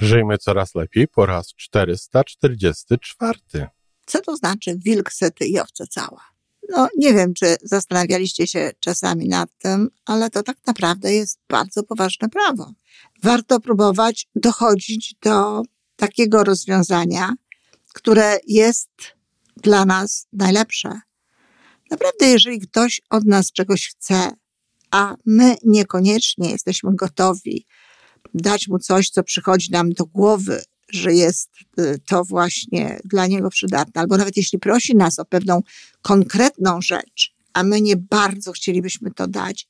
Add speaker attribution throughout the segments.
Speaker 1: Żyjmy coraz lepiej po raz 444.
Speaker 2: Co to znaczy wilk sety i owca cała? No, nie wiem, czy zastanawialiście się czasami nad tym, ale to tak naprawdę jest bardzo poważne prawo. Warto próbować dochodzić do takiego rozwiązania, które jest dla nas najlepsze. Naprawdę, jeżeli ktoś od nas czegoś chce, a my niekoniecznie jesteśmy gotowi dać mu coś, co przychodzi nam do głowy, że jest y, to właśnie dla niego przydatne, albo nawet jeśli prosi nas o pewną konkretną rzecz, a my nie bardzo chcielibyśmy to dać,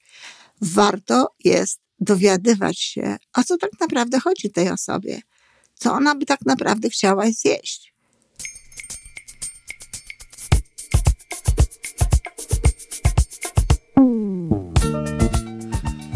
Speaker 2: warto jest dowiadywać się, o co tak naprawdę chodzi tej osobie, co ona by tak naprawdę chciała zjeść.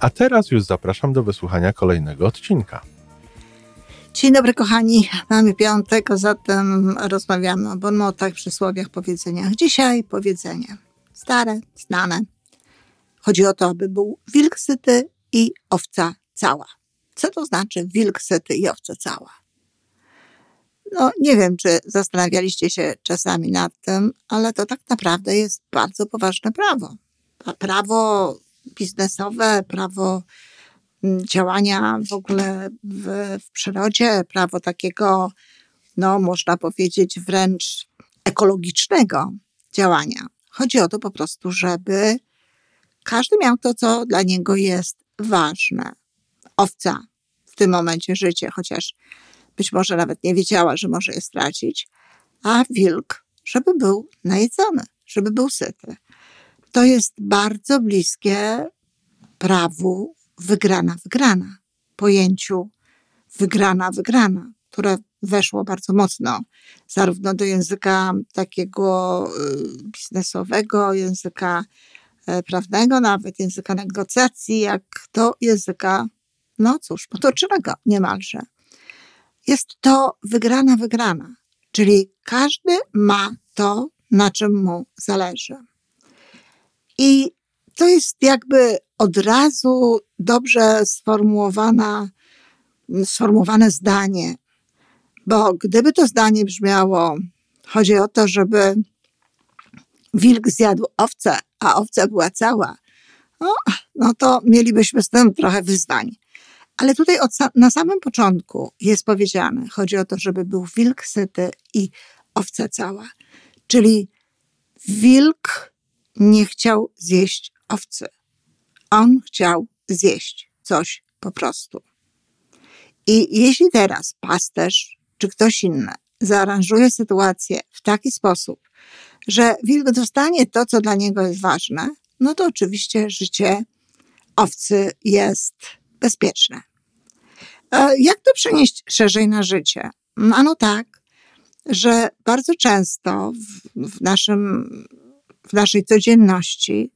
Speaker 1: a teraz już zapraszam do wysłuchania kolejnego odcinka.
Speaker 2: Dzień dobry, kochani. Mamy piątek, zatem rozmawiamy o bonmotach, przysłowiach, powiedzeniach. Dzisiaj powiedzenie stare, znane. Chodzi o to, aby był wilk syty i owca cała. Co to znaczy wilk syty i owca cała? No, nie wiem, czy zastanawialiście się czasami nad tym, ale to tak naprawdę jest bardzo poważne prawo. Prawo biznesowe, prawo mm, działania w ogóle w, w przyrodzie, prawo takiego, no można powiedzieć, wręcz ekologicznego działania. Chodzi o to po prostu, żeby każdy miał to, co dla niego jest ważne. Owca w tym momencie życie, chociaż być może nawet nie wiedziała, że może je stracić, a wilk, żeby był najedzony, żeby był syty to jest bardzo bliskie prawu wygrana, wygrana, pojęciu wygrana, wygrana, które weszło bardzo mocno zarówno do języka takiego y, biznesowego, języka e, prawnego, nawet języka negocjacji, jak do języka, no cóż, potocznego niemalże. Jest to wygrana, wygrana, czyli każdy ma to, na czym mu zależy. I to jest jakby od razu dobrze sformułowana, sformułowane zdanie, bo gdyby to zdanie brzmiało, chodzi o to, żeby wilk zjadł owcę, a owca była cała, no, no to mielibyśmy z tym trochę wyzwań. Ale tutaj na samym początku jest powiedziane, chodzi o to, żeby był wilk syty i owca cała. Czyli wilk nie chciał zjeść owcy. On chciał zjeść coś po prostu. I jeśli teraz pasterz czy ktoś inny zaaranżuje sytuację w taki sposób, że wilk dostanie to, co dla niego jest ważne, no to oczywiście życie owcy jest bezpieczne. E, jak to przenieść szerzej na życie? Ano tak, że bardzo często w, w naszym w naszej codzienności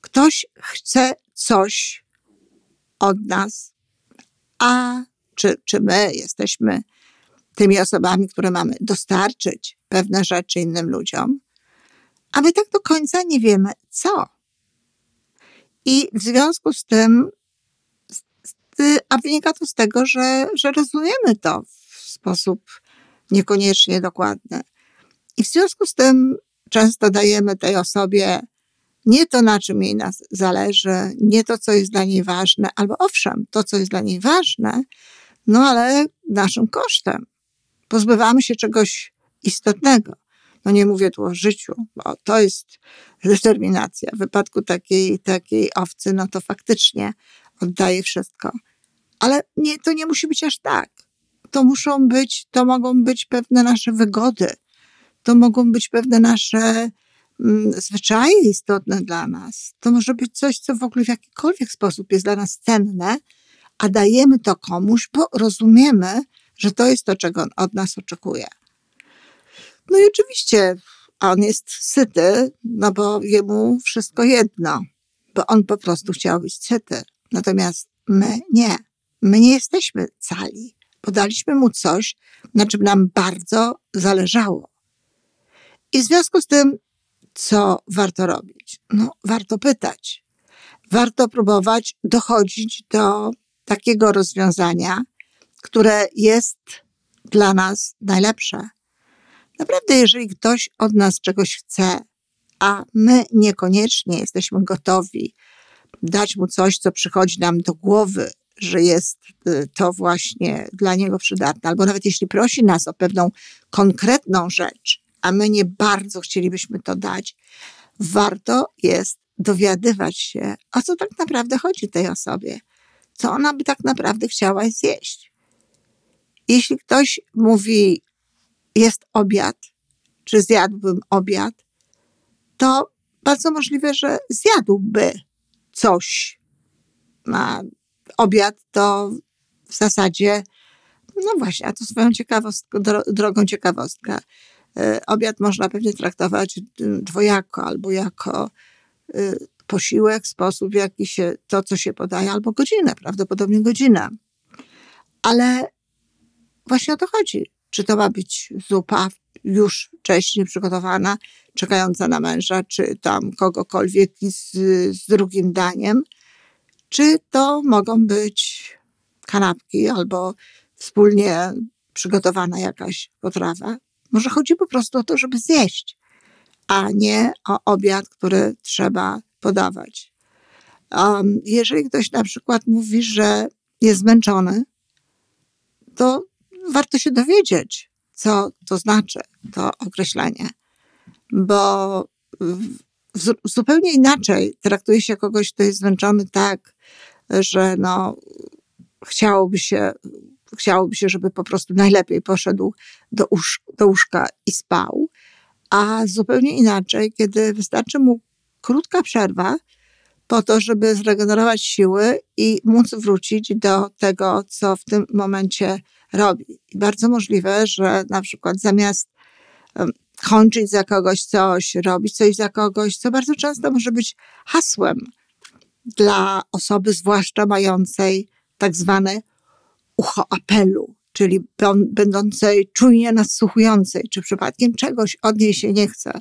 Speaker 2: ktoś chce coś od nas, a czy, czy my jesteśmy tymi osobami, które mamy dostarczyć pewne rzeczy innym ludziom, a my tak do końca nie wiemy co. I w związku z tym, a wynika to z tego, że, że rozumiemy to w sposób niekoniecznie dokładny. I w związku z tym często dajemy tej osobie nie to, na czym jej nas zależy, nie to, co jest dla niej ważne, albo owszem, to, co jest dla niej ważne, no ale naszym kosztem. Pozbywamy się czegoś istotnego. No nie mówię tu o życiu, bo to jest determinacja. W wypadku takiej, takiej owcy, no to faktycznie oddaje wszystko. Ale nie, to nie musi być aż tak. To muszą być, to mogą być pewne nasze wygody, to mogą być pewne nasze mm, zwyczaje istotne dla nas. To może być coś, co w ogóle w jakikolwiek sposób jest dla nas cenne, a dajemy to komuś, bo rozumiemy, że to jest to, czego on od nas oczekuje. No i oczywiście on jest syty, no bo jemu wszystko jedno, bo on po prostu chciał być syty. Natomiast my nie. My nie jesteśmy cali. Podaliśmy mu coś, na czym nam bardzo zależało. I w związku z tym, co warto robić? No, warto pytać. Warto próbować dochodzić do takiego rozwiązania, które jest dla nas najlepsze. Naprawdę, jeżeli ktoś od nas czegoś chce, a my niekoniecznie jesteśmy gotowi dać mu coś, co przychodzi nam do głowy, że jest y, to właśnie dla niego przydatne, albo nawet jeśli prosi nas o pewną konkretną rzecz, a my nie bardzo chcielibyśmy to dać, warto jest dowiadywać się, o co tak naprawdę chodzi tej osobie, co ona by tak naprawdę chciała zjeść. Jeśli ktoś mówi, jest obiad, czy zjadłbym obiad, to bardzo możliwe, że zjadłby coś. A obiad to w zasadzie, no właśnie, a to swoją ciekawostką, drogą ciekawostka. E, obiad można pewnie traktować dwojako, albo jako e, posiłek, sposób, w jaki się to, co się podaje, albo godzinę, prawdopodobnie godzina. Ale właśnie o to chodzi. Czy to ma być zupa już wcześniej przygotowana, czekająca na męża, czy tam kogokolwiek z, z drugim daniem, czy to mogą być kanapki albo wspólnie przygotowana jakaś potrawa. Może chodzi po prostu o to, żeby zjeść, a nie o obiad, który trzeba podawać. Um, jeżeli ktoś na przykład mówi, że jest zmęczony, to warto się dowiedzieć, co to znaczy, to określenie, bo zupełnie inaczej traktuje się kogoś, kto jest zmęczony tak, że no, chciałoby się, chciałoby się, żeby po prostu najlepiej poszedł do, łóż, do łóżka i spał, a zupełnie inaczej, kiedy wystarczy mu krótka przerwa po to, żeby zregenerować siły i móc wrócić do tego, co w tym momencie robi. I bardzo możliwe, że na przykład zamiast kończyć za kogoś coś, robić coś za kogoś, co bardzo często może być hasłem dla osoby, zwłaszcza mającej tak zwane ucho apelu, czyli będącej czujnie nadsłuchującej, czy przypadkiem czegoś od niej się nie chce,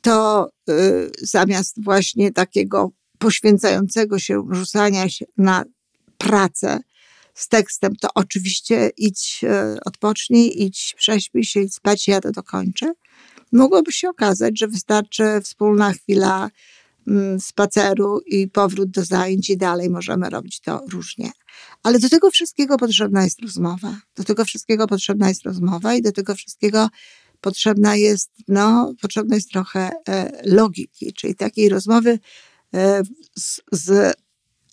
Speaker 2: to y, zamiast właśnie takiego poświęcającego się rzucania się na pracę z tekstem, to oczywiście idź, y, odpocznij, idź, prześpij się, idź spać, ja to dokończę. Mogłoby się okazać, że wystarczy wspólna chwila spaceru i powrót do zajęć i dalej możemy robić to różnie. Ale do tego wszystkiego potrzebna jest rozmowa. Do tego wszystkiego potrzebna jest rozmowa i do tego wszystkiego potrzebna jest, no, potrzebna jest trochę e, logiki, czyli takiej rozmowy e, z, z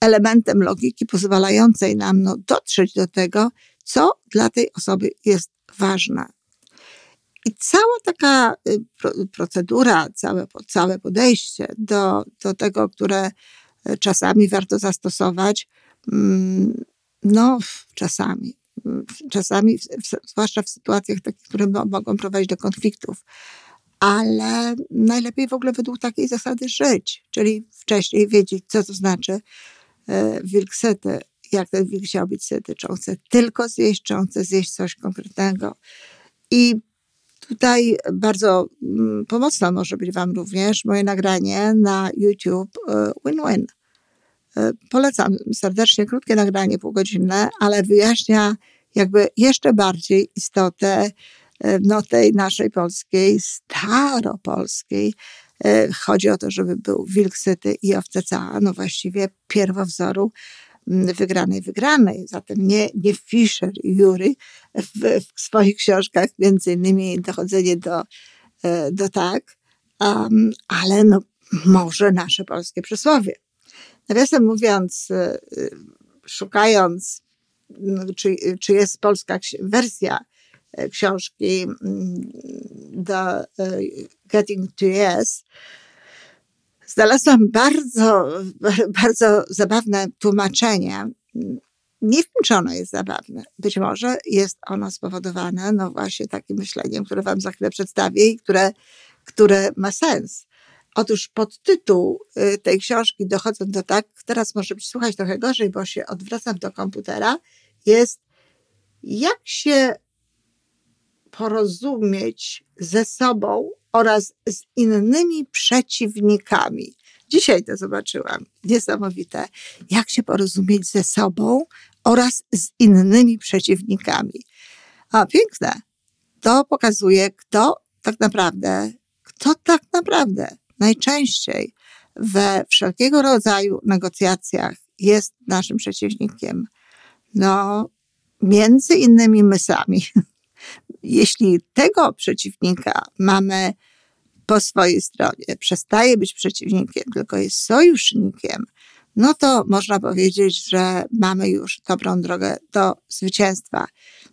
Speaker 2: elementem logiki pozwalającej nam no, dotrzeć do tego, co dla tej osoby jest ważne. I cała taka y, procedura, całe, całe podejście do, do tego, które y, czasami warto zastosować, mm, no, czasami, czasami, zwłaszcza w sytuacjach takich, które mogą prowadzić do konfliktów, ale najlepiej w ogóle według takiej zasady żyć, czyli wcześniej wiedzieć, co to znaczy y, wilk sety, jak ten wilk chciał być syty, czy on chce tylko zjeść, czy on chce zjeść coś konkretnego. I Tutaj bardzo mm, pomocne może być Wam również moje nagranie na YouTube e, Win-Win. E, polecam serdecznie krótkie nagranie, półgodzinne, ale wyjaśnia jakby jeszcze bardziej istotę e, no, tej naszej polskiej, staropolskiej. Chodzi o to, żeby był wilk syty i owce cała, no właściwie pierwowzoru wygranej, wygranej. Zatem nie, nie Fischer i Jury w, w swoich książkach, między innymi dochodzenie do, e, do tak, um, ale no, może nasze polskie przysłowie. Nawiasem mówiąc, e, szukając, no, czy, czy jest polska wersja e, książki The Getting to Yes, znalazłam bardzo, bardzo zabawne tłumaczenie nie wiem, czy ono jest zabawne. Być może jest ono spowodowane, no właśnie takim myśleniem, które Wam za chwilę przedstawię i które, które ma sens. Otóż podtytuł y, tej książki, dochodząc do tak, teraz może być słuchać trochę gorzej, bo się odwracam do komputera, jest jak się porozumieć ze sobą oraz z innymi przeciwnikami. Dzisiaj to zobaczyłam. Niesamowite. Jak się porozumieć ze sobą oraz z innymi przeciwnikami. A piękne. To pokazuje, kto tak naprawdę, kto tak naprawdę najczęściej we wszelkiego rodzaju negocjacjach jest naszym przeciwnikiem. No, między innymi my sami. Jeśli tego przeciwnika mamy po swojej stronie, przestaje być przeciwnikiem, tylko jest sojusznikiem, no to można powiedzieć, że mamy już dobrą drogę do zwycięstwa.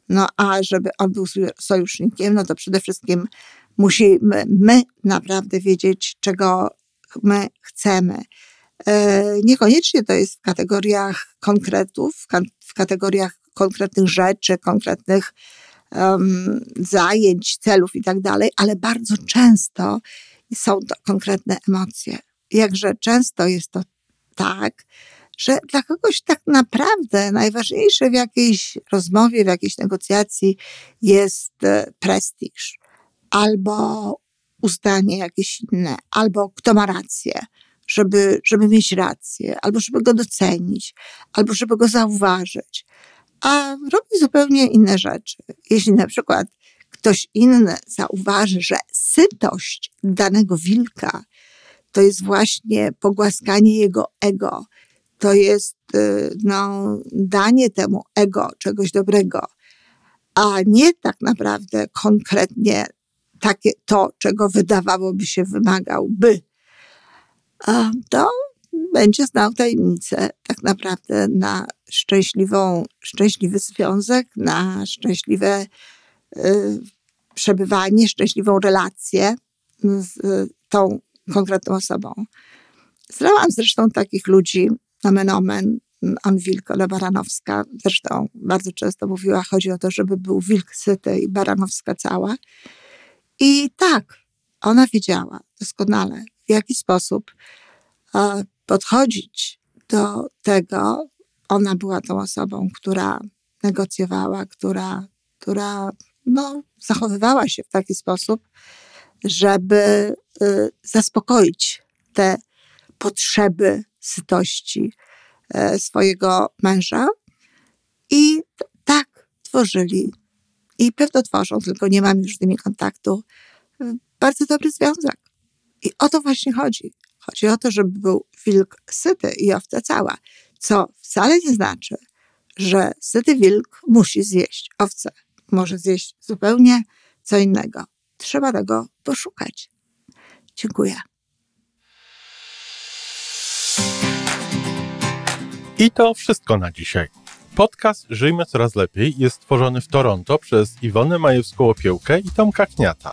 Speaker 2: No a żeby on był sojusznikiem, no to przede wszystkim musimy my naprawdę wiedzieć, czego my chcemy. E, niekoniecznie to jest w kategoriach konkretów, w kategoriach konkretnych rzeczy, konkretnych um, zajęć, celów i tak dalej, ale bardzo często są to konkretne emocje. Jakże często jest to tak, że dla kogoś tak naprawdę najważniejsze w jakiejś rozmowie, w jakiejś negocjacji jest e, prestiż albo uznanie jakieś inne, albo kto ma rację, żeby, żeby mieć rację, albo żeby go docenić, albo żeby go zauważyć, a robi zupełnie inne rzeczy. Jeśli na przykład ktoś inny zauważy, że sytość danego wilka to jest właśnie pogłaskanie jego ego, to jest y, no, danie temu ego czegoś dobrego, a nie tak naprawdę konkretnie takie to, czego wydawałoby się wymagałby, to będzie znał tajemnicę tak naprawdę na szczęśliwą, szczęśliwy związek, na szczęśliwe y, przebywanie, szczęśliwą relację z y, tą konkretną osobą. Znałam zresztą takich ludzi, nomen omen, on wilk, ale Baranowska, zresztą bardzo często mówiła, chodzi o to, żeby był wilk syty i Baranowska cała. I tak, ona wiedziała doskonale, w jaki sposób podchodzić do tego. Ona była tą osobą, która negocjowała, która, która no, zachowywała się w taki sposób, żeby y, zaspokoić te potrzeby sytości e, swojego męża. I tak tworzyli i pewno tworzą, tylko nie mam już z nimi kontaktu, bardzo dobry związek. I o to właśnie chodzi. Chodzi o to, żeby był wilk syty i owca cała, co wcale nie znaczy, że syty wilk musi zjeść owcę. Może zjeść zupełnie co innego. Trzeba tego poszukać. Dziękuję.
Speaker 1: I to wszystko na dzisiaj. Podcast Żyjmy Coraz Lepiej jest stworzony w Toronto przez Iwonę Majewską-Opiełkę i Tomka Kniata.